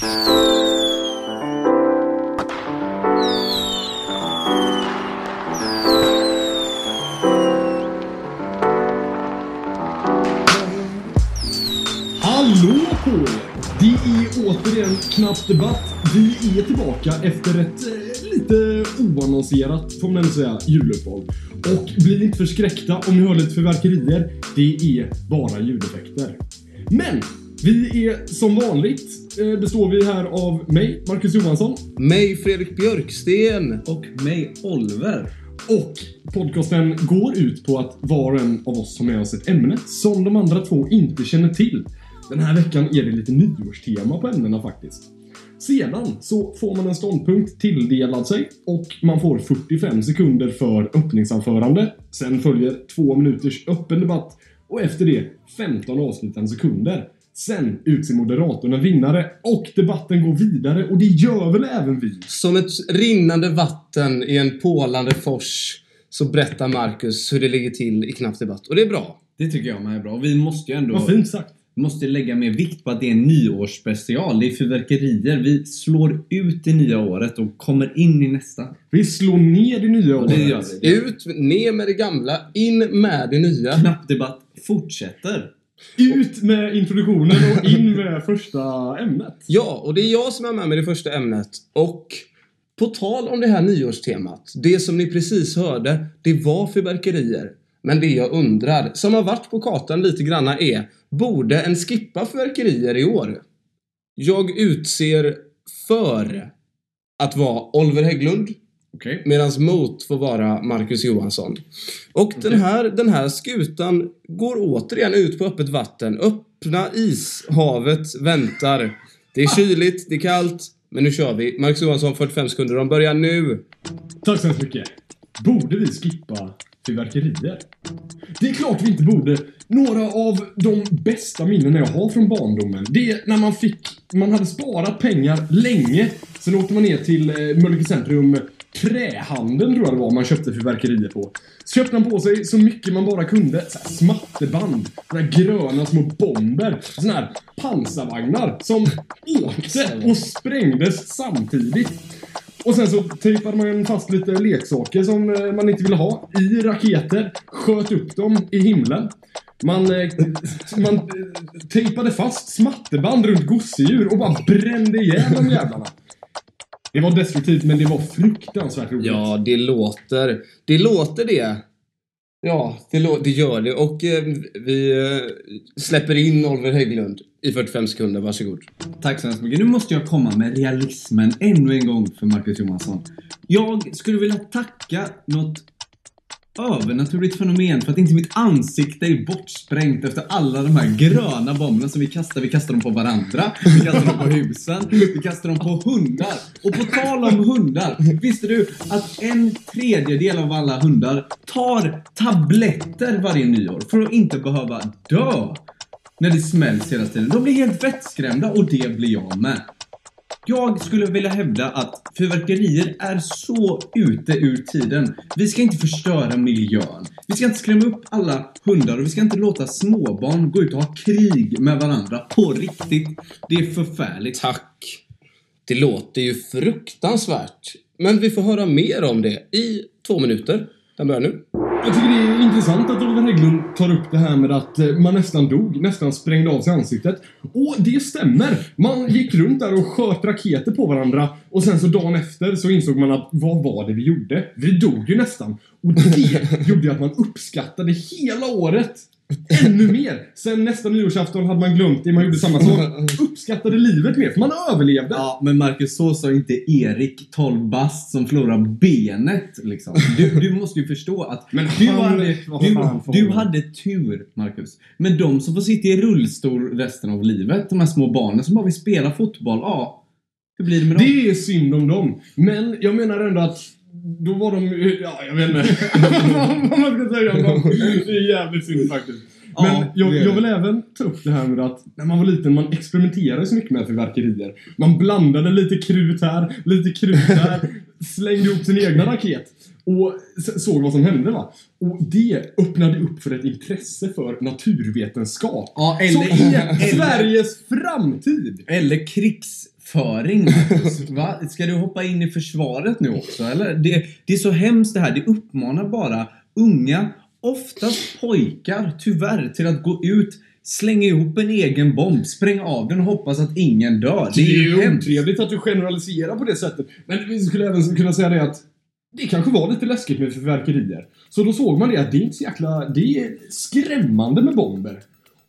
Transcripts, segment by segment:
Hallå på er! Det är återigen Knapp Debatt. Vi är tillbaka efter ett eh, lite oannonserat, får man ändå säga, juluppehåll. Och bli inte förskräckta om ni hör lite fyrverkerier. Det är bara ljudeffekter. Men! Vi är som vanligt eh, består vi här av mig, Marcus Johansson. Mig Fredrik Björksten. Och mig Oliver. Och podcasten går ut på att var och en av oss har med oss ett ämne som de andra två inte känner till. Den här veckan är det lite nyårstema på ämnena faktiskt. Sedan så får man en ståndpunkt tilldelad sig och man får 45 sekunder för öppningsanförande. Sen följer två minuters öppen debatt och efter det 15 avslutande sekunder. Sen utser moderatorn en vinnare och debatten går vidare och det gör väl även vi? Som ett rinnande vatten i en pålande fors så berättar Marcus hur det ligger till i Knapp Debatt. Och det är bra. Det tycker jag med är bra. Vi måste ju ändå Vad fint sagt. måste lägga mer vikt på att det är en nyårsspecial. Det är fyrverkerier. Vi slår ut det nya året och kommer in i nästa. Vi slår ner det nya året. det gör vi. Ut, ner med det gamla, in med det nya. Knappdebatt fortsätter. Ut med introduktionen och in med första ämnet. Ja, och det är jag som är med med det första ämnet. Och på tal om det här nyårstemat. Det som ni precis hörde, det var fyrverkerier. Men det jag undrar, som har varit på kartan lite granna är, borde en skippa fyrverkerier i år? Jag utser för att vara Oliver Hägglund, Okej. Medans mot får vara Marcus Johansson. Och den, här, den här skutan går återigen ut på öppet vatten. Öppna ishavet väntar. Det är kyligt, det är kallt. Men nu kör vi. Marcus Johansson 45 sekunder. De börjar nu. Tack så hemskt mycket. Borde vi skippa fyrverkerier? Det är klart vi inte borde. Några av de bästa minnen jag har från barndomen, det är när man fick, man hade sparat pengar länge. Sen åkte man ner till eh, Mölnlycke centrum trähandeln tror jag det var man köpte fyrverkerier på. Så köpte man på sig så mycket man bara kunde. Så här smatterband, såna här gröna små bomber, såna här pansarvagnar som åkte och sprängdes samtidigt. Och sen så tejpade man fast lite leksaker som eh, man inte ville ha i raketer, sköt upp dem i himlen. Man, eh, man eh, tejpade fast smatterband runt gosedjur och bara brände ihjäl de jävlarna. Det var destruktivt men det var fruktansvärt roligt. Ja, det låter. Det låter det. Ja, det, lå- det gör det. Och eh, vi eh, släpper in Oliver Hägglund i 45 sekunder. Varsågod. Tack så hemskt mycket. Nu måste jag komma med realismen ännu en gång för Marcus Johansson. Jag skulle vilja tacka något övernaturligt fenomen för att inte mitt ansikte är bortsprängt efter alla de här gröna bomberna som vi kastar. Vi kastar dem på varandra, vi kastar dem på husen, vi kastar dem på hundar. Och på tal om hundar, visste du att en tredjedel av alla hundar tar tabletter varje nyår för att inte behöva dö? När det smälls hela tiden. De blir helt vettskrämda och det blir jag med. Jag skulle vilja hävda att fyrverkerier är så ute ur tiden. Vi ska inte förstöra miljön. Vi ska inte skrämma upp alla hundar och vi ska inte låta småbarn gå ut och ha krig med varandra på riktigt. Det är förfärligt. Tack. Det låter ju fruktansvärt. Men vi får höra mer om det i två minuter. Den börjar nu. Jag tycker det är intressant att Oliver Hägglund tar upp det här med att eh, man nästan dog, nästan sprängde av sig ansiktet. Och det stämmer! Man gick runt där och sköt raketer på varandra och sen så dagen efter så insåg man att vad var det vi gjorde? Vi dog ju nästan. Och det gjorde ju att man uppskattade hela året ännu mer. Sen nästa nyårsafton hade man glömt det, man gjorde samma sak. Uppskattade livet mer, för man överlevde. Ja, men Marcus, så sa inte Erik, 12 bast, som förlorar benet liksom. Du, du måste ju förstå att Men du, han- hade, du, du hade tur, Marcus. Men de som får sitta i rullstol resten av livet, de här små barnen som bara vill spela fotboll, ja. Hur blir det med dem? Det är synd om dem. Men jag menar ändå att då var de, ja jag vet inte vad man ska säga. Det är jävligt synd faktiskt. Men Ja, jag, är jag vill även ta upp det här med att när man var liten, man experimenterade så mycket med fyrverkerier. Man blandade lite krut här, lite krut där, slängde ihop sin egna raket och såg vad som hände va. Och det öppnade upp för ett intresse för naturvetenskap. Ja, Som eller, är eller, Sveriges framtid! eller krigföring. Va? Ska du hoppa in i försvaret nu också eller? Det, det är så hemskt det här. Det uppmanar bara unga, oftast pojkar, tyvärr, till att gå ut Slänga ihop en egen bomb, spränga av den och hoppas att ingen dör. Det är ju hemskt. otrevligt att du generaliserar på det sättet. Men vi skulle även kunna säga det att det kanske var lite läskigt med fyrverkerier. Så då såg man det att det är inte så jäkla... Det är skrämmande med bomber.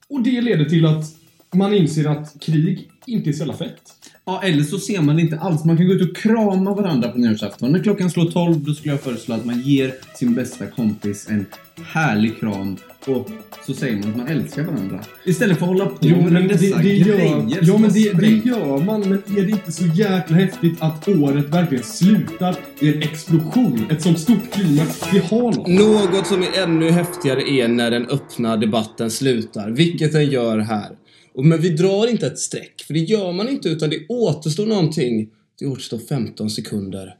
Och det leder till att man inser att krig inte är så jävla fett. Ja, eller så ser man det inte alls. Man kan gå ut och krama varandra på nyårsafton. När klockan slår 12 då skulle jag föreslå att man ger sin bästa kompis en härlig kram och så säger man att man älskar varandra. Istället för att hålla på Jo, med men det, dessa det, grejer gör, ja, som men det, det gör man, men är det inte så jäkla häftigt att året verkligen slutar i en explosion? Ett sånt stort klimax. Det har något. Något som är ännu häftigare är när den öppna debatten slutar, vilket den gör här. Och, men vi drar inte ett streck, för det gör man inte utan det återstår någonting. Det återstår 15 sekunder.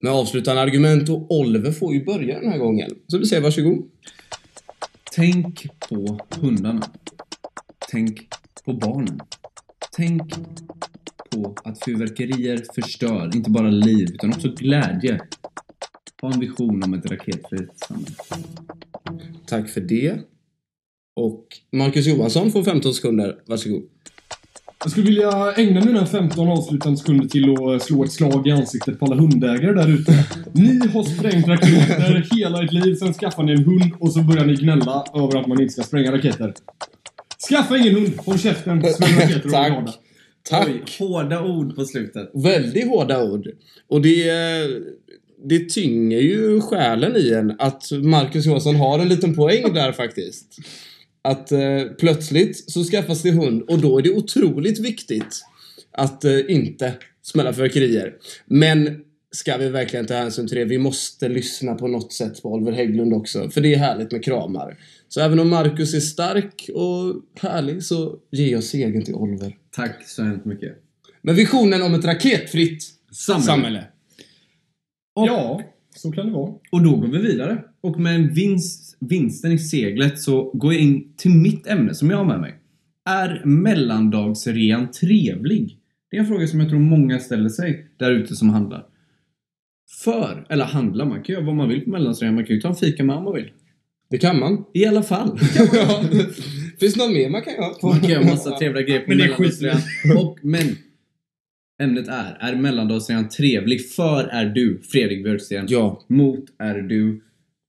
Med avslutande argument och Oliver får ju börja den här gången. Så du säger varsågod. Tänk på hundarna. Tänk på barnen. Tänk på att fyrverkerier förstör inte bara liv utan också glädje. Ha en vision om ett raketfritt samhälle. Tack för det. Och Marcus Johansson får 15 sekunder. Varsågod. Jag skulle vilja ägna mina 15 avslutande sekunder till att slå ett slag i ansiktet på alla hundägare där ute. Ni har sprängt raketer hela ert liv, sen skaffar ni en hund och så börjar ni gnälla över att man inte ska spränga raketer. Skaffa ingen hund! Håll käften, smäll raketer och Tack. glada. Tack. Oj, hårda ord på slutet. Väldigt hårda ord. Och det, det tynger ju själen i en att Marcus Johansson har en liten poäng där faktiskt. Att eh, plötsligt så skaffas det hund och då är det otroligt viktigt att eh, inte smälla fyrverkerier. Men ska vi verkligen ta hänsyn till det? Vi måste lyssna på något sätt på Oliver Hägglund också. För det är härligt med kramar. Så även om Marcus är stark och härlig så ger jag segern till Oliver. Tack så hemskt mycket. Men visionen om ett raketfritt Samhälle. samhälle. Och, Ja, så kan det vara. och då går vi vidare. Och med en vinst, vinsten i seglet så går jag in till mitt ämne som jag har med mig. Är mellandagsrean trevlig? Det är en fråga som jag tror många ställer sig där ute som handlar. För, eller handlar, man kan göra vad man vill på mellandagsrean. Man kan ju ta en fika med om man vill. Det kan man. I alla fall. Finns det något mer man kan göra? Man kan göra massa trevliga grejer på Men det är mellandagsrean. Och, men ämnet är, är mellandagsrean trevlig? För är du Fredrik Björksten? Ja. Mot är du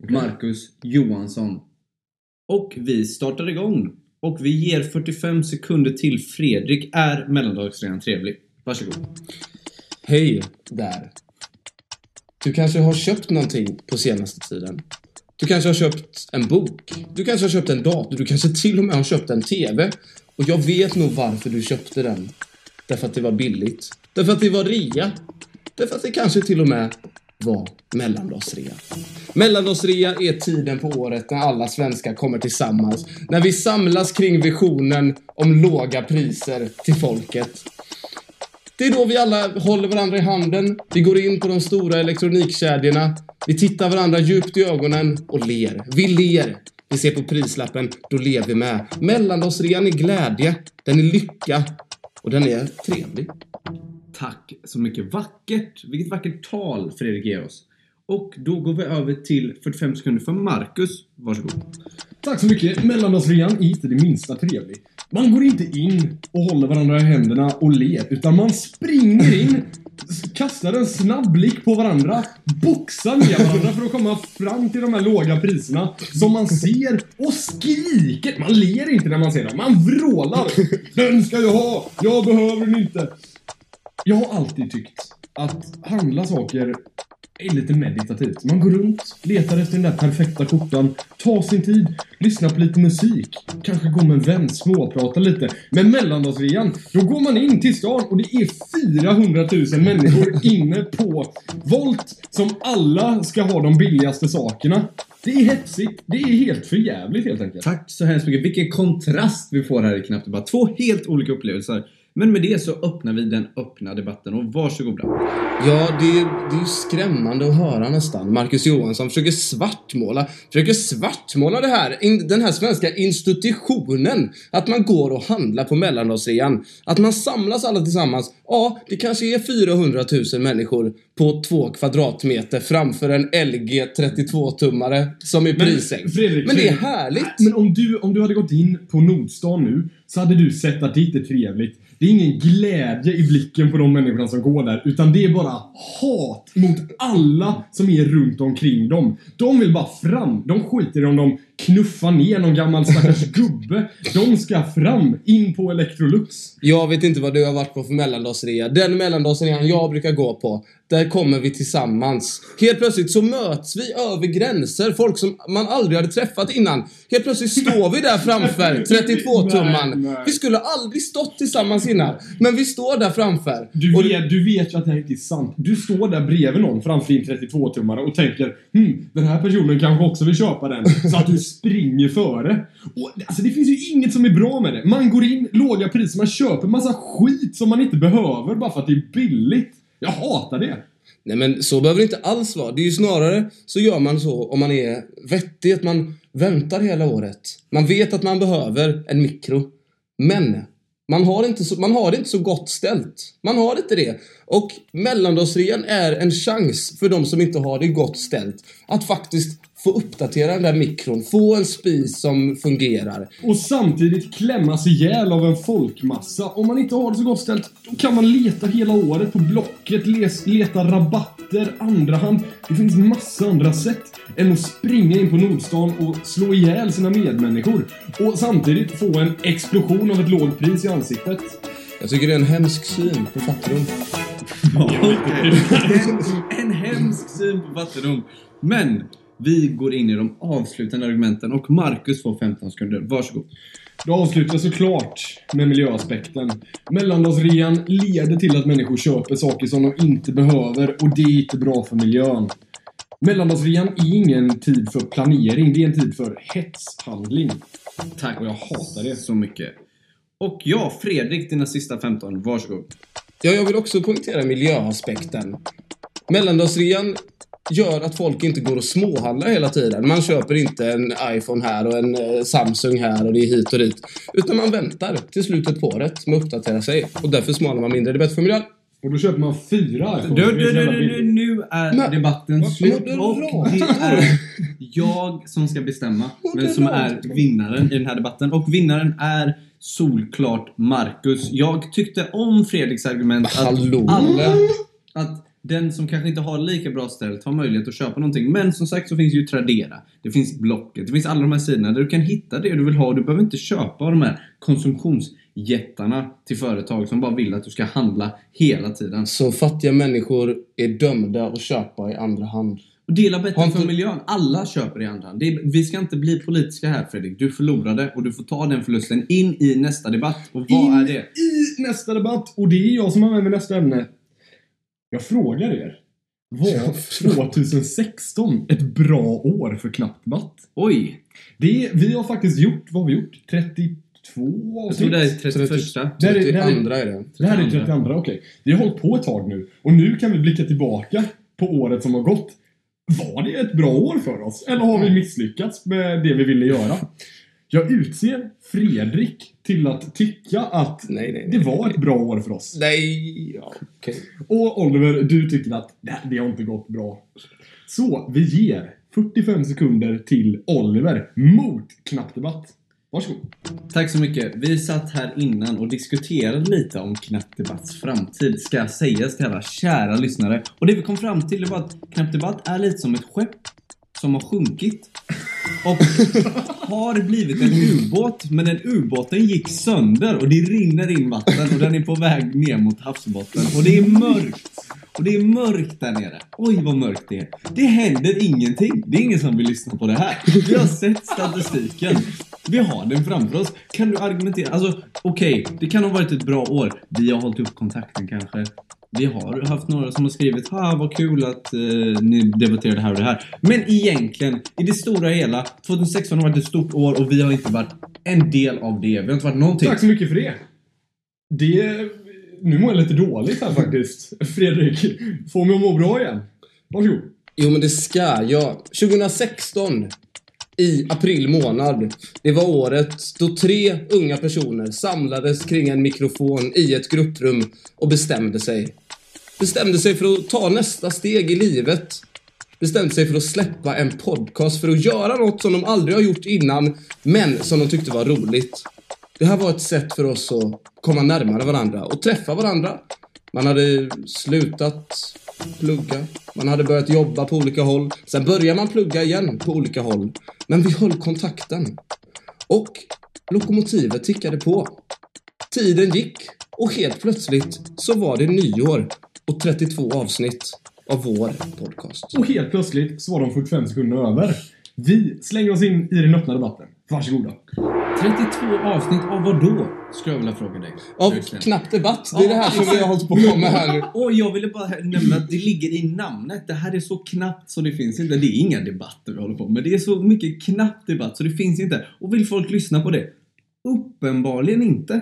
Marcus Johansson. Och vi startar igång. Och vi ger 45 sekunder till Fredrik. Är mellandagsrean trevlig? Varsågod. Hej där. Du kanske har köpt någonting på senaste tiden. Du kanske har köpt en bok. Du kanske har köpt en dator. Du kanske till och med har köpt en TV. Och jag vet nog varför du köpte den. Därför att det var billigt. Därför att det var rea. Därför att det kanske till och med var mellandagsrea. Mellandagsrea är tiden på året när alla svenskar kommer tillsammans. När vi samlas kring visionen om låga priser till folket. Det är då vi alla håller varandra i handen. Vi går in på de stora elektronikkedjorna. Vi tittar varandra djupt i ögonen och ler. Vi ler. Vi ser på prislappen, då ler vi med. Mellandagsrean är glädje, den är lycka och den är trevlig. Tack så mycket. Vackert. Vilket vackert tal Fredrik ger oss. Och då går vi över till 45 sekunder för Marcus. Varsågod. Tack så mycket. Mellandagsrean är inte det minsta trevlig. Man går inte in och håller varandra i händerna och ler, utan man springer in, kastar en snabb blick på varandra, boxar med varandra för att komma fram till de här låga priserna som man ser och skriker. Man ler inte när man ser dem, man vrålar. Den ska jag ha! Jag behöver den inte. Jag har alltid tyckt att handla saker är lite meditativt. Man går runt, letar efter den där perfekta skjortan, tar sin tid, lyssnar på lite musik, kanske går med en vän, småpratar lite. Men mellandagsrean, då går man in till stan och det är 400 000 människor inne på Volt som alla ska ha de billigaste sakerna. Det är hetsigt, det är helt förjävligt helt enkelt. Tack så hemskt mycket. Vilken kontrast vi får här i Knappt Bara. Två helt olika upplevelser. Men med det så öppnar vi den öppna debatten och varsågoda. Ja, det är, det är skrämmande att höra nästan. Marcus Johansson försöker svartmåla, försöker svartmåla det här, in, den här svenska institutionen. Att man går och handlar på mellandagsrean. Att man samlas alla tillsammans. Ja, det kanske är 400 000 människor på två kvadratmeter framför en LG 32-tummare som är prissänkt. Fredrik, Men det är härligt. Men om du, om du hade gått in på Nordstan nu så hade du sett att det inte är trevligt. Det är ingen glädje i blicken på de människorna som går där, utan det är bara hat mot alla som är runt omkring dem. De vill bara fram. De skiter i om de knuffar ner någon gammal stackars gubbe. De ska fram, in på Electrolux. Jag vet inte vad du har varit på för mellandagsrea. Den mellandagsrean jag brukar gå på, där kommer vi tillsammans. Helt plötsligt så möts vi över gränser. Folk som man aldrig hade träffat innan. Helt plötsligt står vi där framför 32-tumman. Nej, nej. Vi skulle aldrig stått tillsammans innan. Men vi står där framför. Du vet, du vet ju att det här inte är sant. Du står där bredvid någon framför din 32-tummare och tänker hm, den här personen kanske också vill köpa den. Så att du springer före. Och, alltså, det finns ju inget som är bra med det. Man går in, låga priser, man köper massa skit som man inte behöver bara för att det är billigt. Jag hatar det. Nej men så behöver det inte alls vara. Det är ju snarare så gör man så om man är vettig, att man väntar hela året. Man vet att man behöver en mikro. Men man har, inte så, man har det inte så gott ställt. Man har inte det. Och mellandagsrean är en chans för de som inte har det gott ställt att faktiskt få uppdatera den där mikron, få en spis som fungerar. Och samtidigt klämmas ihjäl av en folkmassa. Om man inte har det så gott ställt, då kan man leta hela året på Blocket, les, leta rabatter, andrahand. Det finns massa andra sätt än att springa in på Nordstan och slå ihjäl sina medmänniskor. Och samtidigt få en explosion av ett lågpris i ansiktet. Jag tycker det är en hemsk syn på fattigdom. en, en hemsk syn på fattigdom. Men vi går in i de avslutande argumenten och Marcus får 15 sekunder. Varsågod. Det avslutar såklart med miljöaspekten. Mellandagsrean leder till att människor köper saker som de inte behöver och det är inte bra för miljön. Mellandagsrean är ingen tid för planering, det är en tid för hetshandling. Tack. Och jag hatar det. så mycket. Och ja, Fredrik, dina sista 15. Varsågod. Ja, jag vill också poängtera miljöaspekten. Mellandagsrean gör att folk inte går och småhandlar hela tiden. Man köper inte en iPhone här och en eh, Samsung här och det är hit och dit. Utan man väntar till slutet på året med att uppdatera sig. Och därför smalar man mindre. Det är bättre för miljön. Och då köper man fyra iPhones. Du, du, du, du, nu är Men- debatten slut och det är jag som ska bestämma vem som är vinnaren i den här debatten. Och vinnaren är solklart Marcus. Jag tyckte om Fredriks argument att alla... Att den som kanske inte har lika bra ställt har möjlighet att köpa någonting. Men som sagt så finns ju Tradera. Det finns Blocket. Det finns alla de här sidorna där du kan hitta det du vill ha. Du behöver inte köpa de här konsumtionsjättarna till företag som bara vill att du ska handla hela tiden. Så fattiga människor är dömda att köpa i andra hand. Och dela bättre inte- för miljön. Alla köper i andra hand. Är, vi ska inte bli politiska här Fredrik. Du förlorade och du får ta den förlusten in i nästa debatt. Och vad In är det? i nästa debatt. Och det är jag som mig nästa ämne. Jag frågar er. Var 2016 ett bra år för Knappdebatt? Oj! Det, vi har faktiskt gjort, vad har vi gjort? 32 Jag avsnitt? tror det är 31. Det här är- det här är- 32 är det. Det här är 32, okej. Vi har hållit på ett tag nu. Och nu kan vi blicka tillbaka på året som har gått. Var det ett bra år för oss? Eller har vi misslyckats med det vi ville göra? Jag utser Fredrik till att tycka att Nej, nej, det nej. var ett bra år för oss. Nej, ja, okej. Och Oliver, du tycker att det, det har inte gått bra. Så vi ger 45 sekunder till Oliver mot knappdebatt. Varsågod. Tack så mycket. Vi satt här innan och diskuterade lite om Knappdebatts framtid, ska sägas till alla kära lyssnare. Och det vi kom fram till det var att Knappdebatt är lite som ett skepp som har sjunkit. Och har blivit en ubåt, men den ubåten gick sönder och det rinner in vatten och den är på väg ner mot havsbotten. Och det är mörkt. Och det är mörkt där nere. Oj vad mörkt det är. Det händer ingenting. Det är ingen som vill lyssna på det här. Vi har sett statistiken. Vi har den framför oss. Kan du argumentera? Alltså okej, det kan ha varit ett bra år. Vi har hållit upp kontakten kanske. Vi har haft några som har skrivit ha vad kul att eh, ni debatterar det här och det här. Men egentligen, i det stora hela, 2016 har varit ett stort år och vi har inte varit en del av det. Vi har inte varit någonting. Tack så mycket för det. Det... Nu mår jag lite dåligt här faktiskt. Fredrik, får mig att må bra igen. Varsågod. Jo, men det ska jag. 2016 i april månad. Det var året då tre unga personer samlades kring en mikrofon i ett grupprum och bestämde sig. Bestämde sig för att ta nästa steg i livet. Bestämde sig för att släppa en podcast för att göra något som de aldrig har gjort innan, men som de tyckte var roligt. Det här var ett sätt för oss att komma närmare varandra och träffa varandra. Man hade slutat plugga. Man hade börjat jobba på olika håll. Sen började man plugga igen på olika håll. Men vi höll kontakten. Och lokomotivet tickade på. Tiden gick och helt plötsligt så var det nyår och 32 avsnitt av vår podcast. Och helt plötsligt så var de 45 sekunder över. Vi slänger oss in i den öppna debatten. Varsågoda. 32 avsnitt av vad då? Skulle jag vilja fråga dig. Av Verkligen. knapp debatt. Det är det här som vi har hållit på med här. Och jag ville bara nämna att det ligger i namnet. Det här är så knappt så det finns inte. Det är inga debatter vi håller på med. Det är så mycket knapp debatt så det finns inte. Och vill folk lyssna på det? Uppenbarligen inte.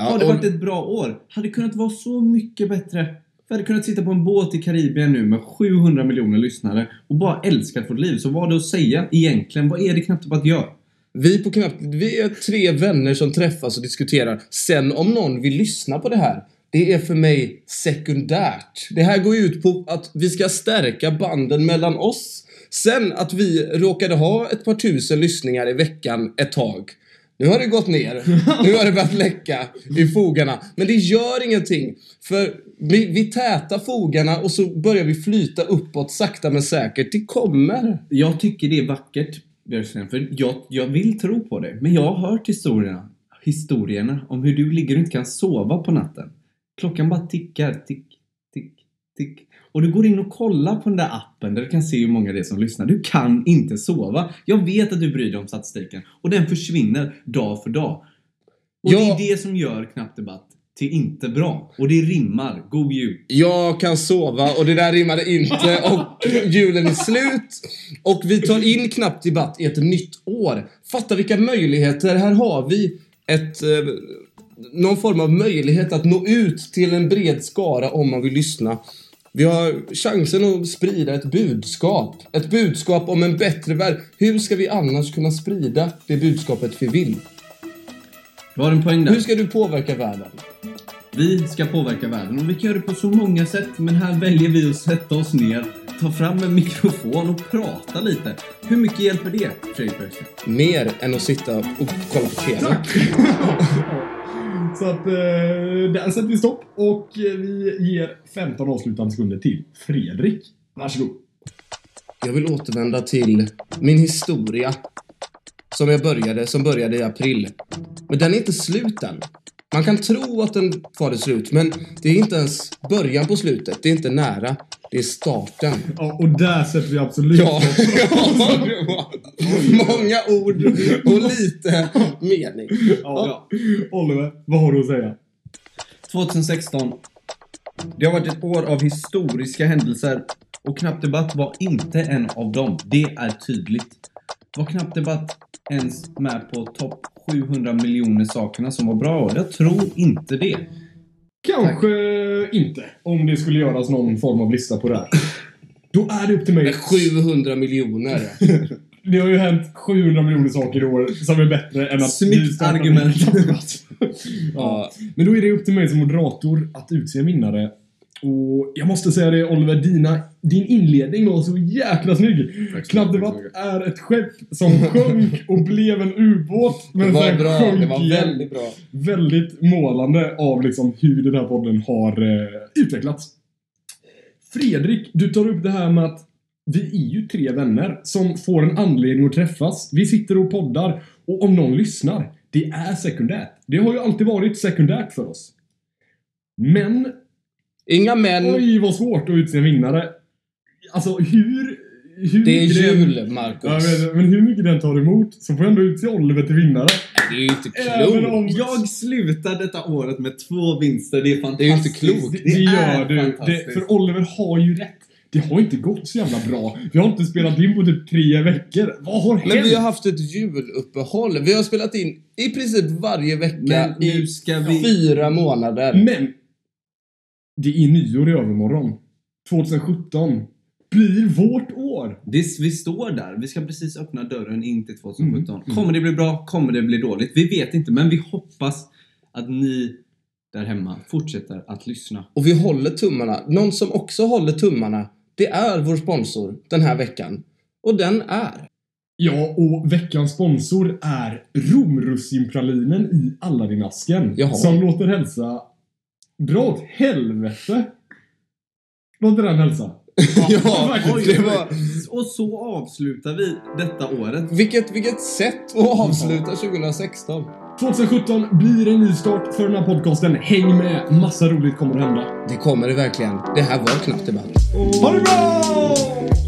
har det och- varit ett bra år? Hade kunnat vara så mycket bättre. Vi hade kunnat sitta på en båt i Karibien nu med 700 miljoner lyssnare och bara älskat vårt liv. Så vad har det att säga egentligen? Vad är det knappt att göra? Vi på knappt... vi är tre vänner som träffas och diskuterar. Sen om någon vill lyssna på det här, det är för mig sekundärt. Det här går ut på att vi ska stärka banden mellan oss. Sen att vi råkade ha ett par tusen lyssningar i veckan ett tag. Nu har det gått ner. Nu har det börjat läcka i fogarna. Men det gör ingenting. För vi, tätar fogarna och så börjar vi flyta uppåt sakta men säkert. Det kommer. Jag tycker det är vackert, Björksten, för jag, jag vill tro på det. Men jag har hört historierna, historierna om hur du ligger och inte kan sova på natten. Klockan bara tickar, tick, tick, tick. Och du går in och kollar på den där appen där du kan se hur många det är som lyssnar. Du kan inte sova. Jag vet att du bryr dig om statistiken. Och den försvinner dag för dag. Och Ja. det är det som gör Knapp Debatt till inte bra. Och det rimmar. God jul. Jag kan sova och det där rimmade inte och julen är slut. Och vi tar in knappt debatt i ett nytt år. Fatta vilka möjligheter. Här har vi ett, eh, någon form av möjlighet att nå ut till en bred skara om man vill lyssna. Vi har chansen att sprida ett budskap. Ett budskap om en bättre värld. Hur ska vi annars kunna sprida det budskapet vi vill? Du har en poäng där. Hur ska du påverka världen? Vi ska påverka världen och vi kan göra det på så många sätt men här väljer vi att sätta oss ner, ta fram en mikrofon och prata lite. Hur mycket hjälper det, Fredrik Bergström? Mer än att sitta och kolla på TV. Så att eh, där sätter vi stopp och vi ger 15 avslutande sekunder till Fredrik. Varsågod. Jag vill återvända till min historia. Som jag började, som började i april. Men den är inte slut än. Man kan tro att den var det slut, men det är inte ens början på slutet. Det är inte nära. Det är starten. Ja, och där sätter vi absolut Ja, var många ord och lite mening. Ja. Oliver, vad har du att säga? 2016. Det har varit ett år av historiska händelser och Knapp Debatt var inte en av dem. Det är tydligt. Var Knapp Debatt ens med på topp 700 miljoner sakerna som var bra? Jag tror inte det. Kanske inte. Om det skulle göras någon form av lista på det här. Då är det upp till mig. 700 miljoner. Det har ju hänt 700 miljoner saker i år som är bättre än att Snyggt vi startar argument. ja. Ja. Men då är det upp till mig som moderator att utse en vinnare. Och jag måste säga det Oliver, dina, din inledning var så jäkla snygg. Tack så Knapp mycket, debatt är ett skepp som sjönk och blev en ubåt. Det Men var sen bra. sjönk Det var väldigt bra. Väldigt målande av liksom hur den här podden har eh, utvecklats. Fredrik, du tar upp det här med att vi är ju tre vänner som får en anledning att träffas. Vi sitter och poddar och om någon lyssnar, det är sekundärt. Det har ju alltid varit sekundärt för oss. Men, Inga män. oj vad svårt att utse en vinnare. Alltså hur... hur Det är mycket den- jul, Ja, Marcus. men, men hur mycket den tar emot så får jag ändå utse Oliver till vinnare. Det är ju inte Även klokt. om- Jag slutar detta året med två vinster. Det är fantastiskt. Det är ju inte klokt. Det, det gör är du. Det, fantastiskt. för Oliver har ju rätt. Det har inte gått så jävla bra. Vi har inte spelat in på typ tre veckor. Vad har hänt? Men vi har haft ett juluppehåll. Vi har spelat in i princip varje vecka Men nu i ska vi... fyra månader. Men! Det är nyår i övermorgon. 2017. Blir vårt år. Det, vi står där. Vi ska precis öppna dörren in till 2017. Mm. Kommer det bli bra? Kommer det bli dåligt? Vi vet inte, men vi hoppas att ni där hemma fortsätter att lyssna. Och vi håller tummarna. Någon som också håller tummarna, det är vår sponsor den här veckan. Och den är... Ja, och veckans sponsor är romrussinpralinen i Aladdin-asken. Jaha. Som låter hälsa... Dra åt helvete! Låter den hälsa? Ja, verkligen. det var... Och så avslutar vi detta året. Vilket, vilket sätt att avsluta 2016. 2017 blir en ny start för den här podcasten. Häng med! Massa roligt kommer att hända. Det kommer det verkligen. Det här var knappt debatt. Ha det bra!